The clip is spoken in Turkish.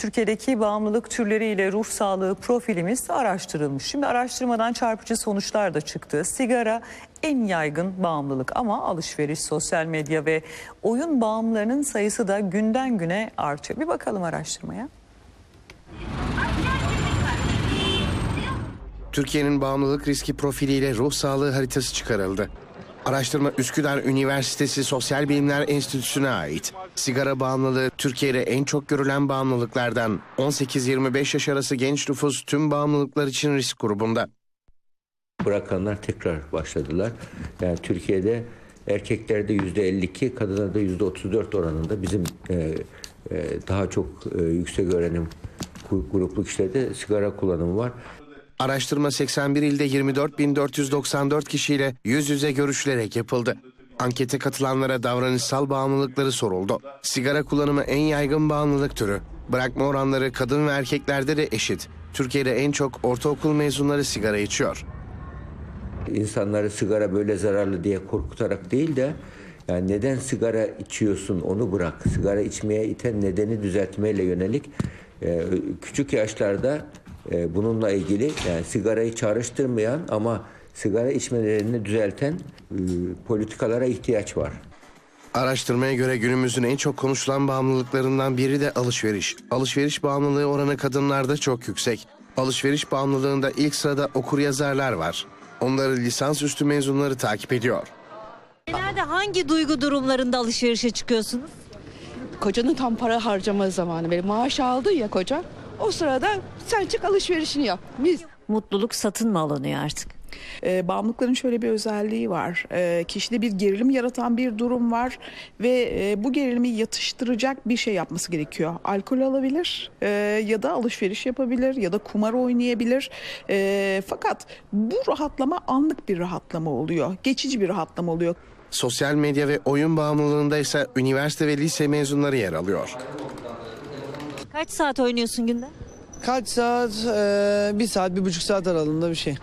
Türkiye'deki bağımlılık türleriyle ruh sağlığı profilimiz araştırılmış. Şimdi araştırmadan çarpıcı sonuçlar da çıktı. Sigara en yaygın bağımlılık ama alışveriş, sosyal medya ve oyun bağımlılarının sayısı da günden güne artıyor. Bir bakalım araştırmaya. Türkiye'nin bağımlılık riski profiliyle ruh sağlığı haritası çıkarıldı. Araştırma Üsküdar Üniversitesi Sosyal Bilimler Enstitüsü'ne ait. Sigara bağımlılığı Türkiye'de en çok görülen bağımlılıklardan. 18-25 yaş arası genç nüfus tüm bağımlılıklar için risk grubunda. bırakanlar tekrar başladılar. Yani Türkiye'de erkeklerde yüzde 52, kadınlarda yüzde 34 oranında bizim e, e, daha çok e, yüksek öğrenim gu- gruplu kişilerde sigara kullanımı var. Araştırma 81 ilde 24.494 kişiyle yüz yüze görüşülerek yapıldı. Ankete katılanlara davranışsal bağımlılıkları soruldu. Sigara kullanımı en yaygın bağımlılık türü. Bırakma oranları kadın ve erkeklerde de eşit. Türkiye'de en çok ortaokul mezunları sigara içiyor. İnsanları sigara böyle zararlı diye korkutarak değil de yani neden sigara içiyorsun onu bırak. Sigara içmeye iten nedeni düzeltmeyle yönelik e, küçük yaşlarda e, bununla ilgili yani sigarayı çağrıştırmayan ama sigara içmelerini düzelten e, politikalara ihtiyaç var. Araştırmaya göre günümüzün en çok konuşulan bağımlılıklarından biri de alışveriş. Alışveriş bağımlılığı oranı kadınlarda çok yüksek. Alışveriş bağımlılığında ilk sırada okuryazarlar var. Onları lisansüstü mezunları takip ediyor. Genelde hangi duygu durumlarında alışverişe çıkıyorsunuz? Kocanın tam para harcama zamanı. Böyle maaş aldı ya koca. O sırada sen çık alışverişini yap. Biz Mutluluk satın mı alınıyor artık? E, bağımlılıkların şöyle bir özelliği var. E, kişide bir gerilim yaratan bir durum var ve e, bu gerilimi yatıştıracak bir şey yapması gerekiyor. Alkol alabilir e, ya da alışveriş yapabilir ya da kumar oynayabilir. E, fakat bu rahatlama anlık bir rahatlama oluyor. Geçici bir rahatlama oluyor. Sosyal medya ve oyun bağımlılığında ise üniversite ve lise mezunları yer alıyor. Kaç saat oynuyorsun günde? Kaç saat? Ee, bir saat, bir buçuk saat aralığında bir şey.